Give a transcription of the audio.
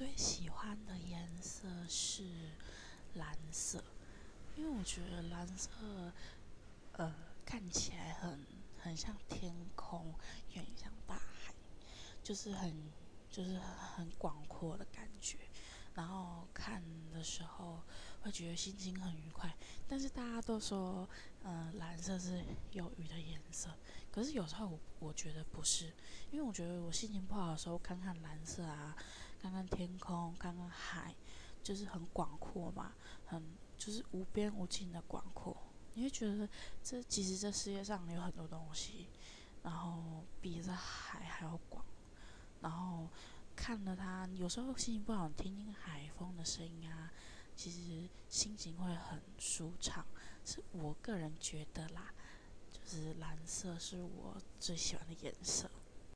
最喜欢的颜色是蓝色，因为我觉得蓝色，呃，看起来很很像天空，也很像大海，就是很就是很广阔的感觉。然后看的时候会觉得心情很愉快。但是大家都说，嗯，蓝色是忧郁的颜色。可是有时候我我觉得不是，因为我觉得我心情不好的时候看看蓝色啊。看看天空，看看海，就是很广阔嘛，很就是无边无尽的广阔。你会觉得这其实这世界上有很多东西，然后比这海还要广。然后看了它，有时候心情不好，听听海风的声音啊，其实心情会很舒畅。是我个人觉得啦，就是蓝色是我最喜欢的颜色。